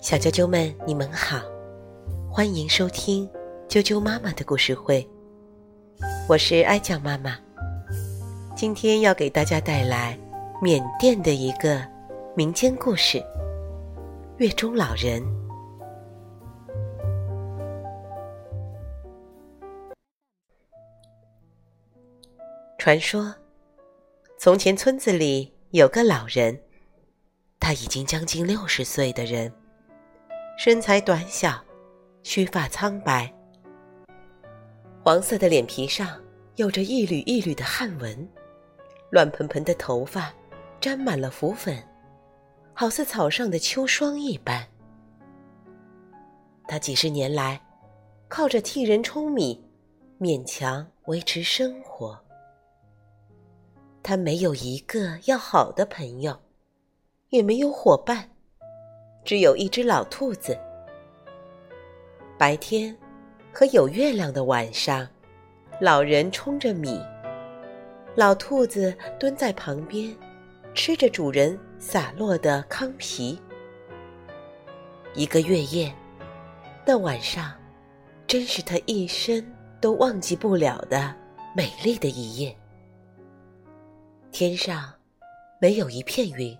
小啾啾们，你们好，欢迎收听啾啾妈妈的故事会。我是爱酱妈妈，今天要给大家带来缅甸的一个民间故事——月中老人。传说，从前村子里有个老人，他已经将近六十岁的人。身材短小，须发苍白，黄色的脸皮上有着一缕一缕的汗纹，乱蓬蓬的头发沾满了浮粉，好似草上的秋霜一般。他几十年来靠着替人舂米，勉强维持生活。他没有一个要好的朋友，也没有伙伴。只有一只老兔子。白天和有月亮的晚上，老人冲着米，老兔子蹲在旁边，吃着主人洒落的糠皮。一个月夜，那晚上，真是他一生都忘记不了的美丽的一夜。天上没有一片云。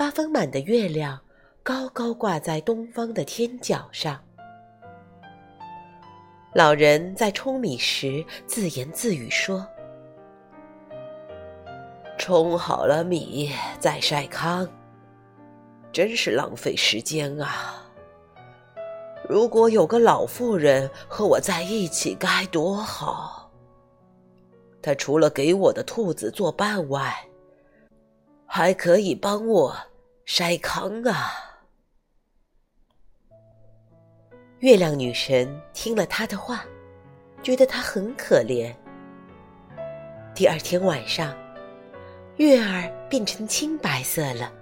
八分满的月亮高高挂在东方的天角上。老人在舂米时自言自语说：“冲好了米再晒糠，真是浪费时间啊！如果有个老妇人和我在一起该多好。她除了给我的兔子做伴外，还可以帮我。”筛糠啊！月亮女神听了他的话，觉得他很可怜。第二天晚上，月儿变成青白色了。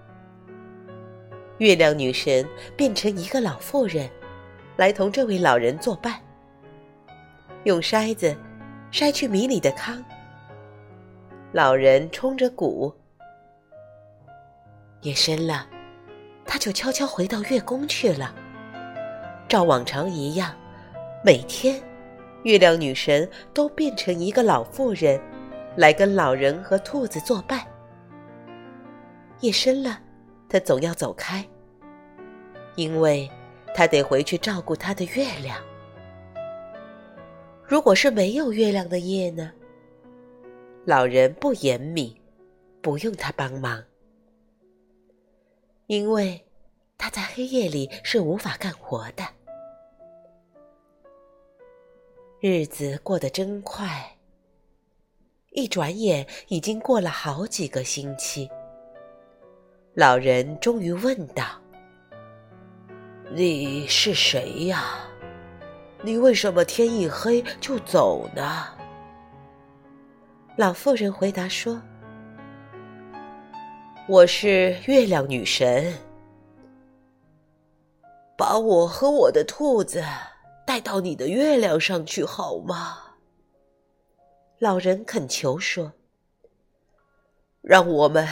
月亮女神变成一个老妇人，来同这位老人作伴，用筛子筛去米里的糠。老人冲着鼓。夜深了，他就悄悄回到月宫去了。照往常一样，每天，月亮女神都变成一个老妇人，来跟老人和兔子作伴。夜深了，他总要走开，因为他得回去照顾他的月亮。如果是没有月亮的夜呢？老人不言明，不用他帮忙。因为他在黑夜里是无法干活的。日子过得真快，一转眼已经过了好几个星期。老人终于问道：“你是谁呀？你为什么天一黑就走呢？”老妇人回答说。我是月亮女神，把我和我的兔子带到你的月亮上去好吗？老人恳求说：“让我们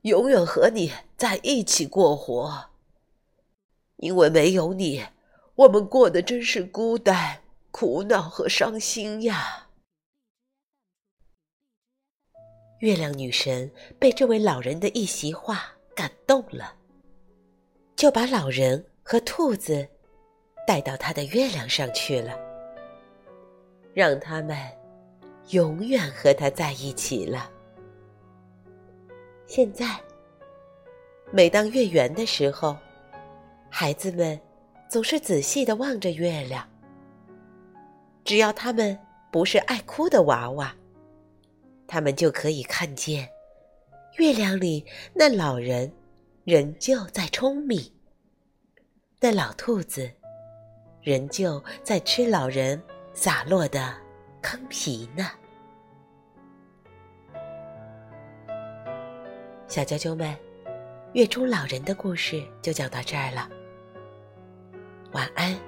永远和你在一起过活，因为没有你，我们过得真是孤单、苦恼和伤心呀。”月亮女神被这位老人的一席话感动了，就把老人和兔子带到她的月亮上去了，让他们永远和他在一起了。现在，每当月圆的时候，孩子们总是仔细的望着月亮，只要他们不是爱哭的娃娃。他们就可以看见，月亮里那老人仍旧在舂米，那老兔子仍旧在吃老人洒落的糠皮呢。小啾啾们，月中老人的故事就讲到这儿了，晚安。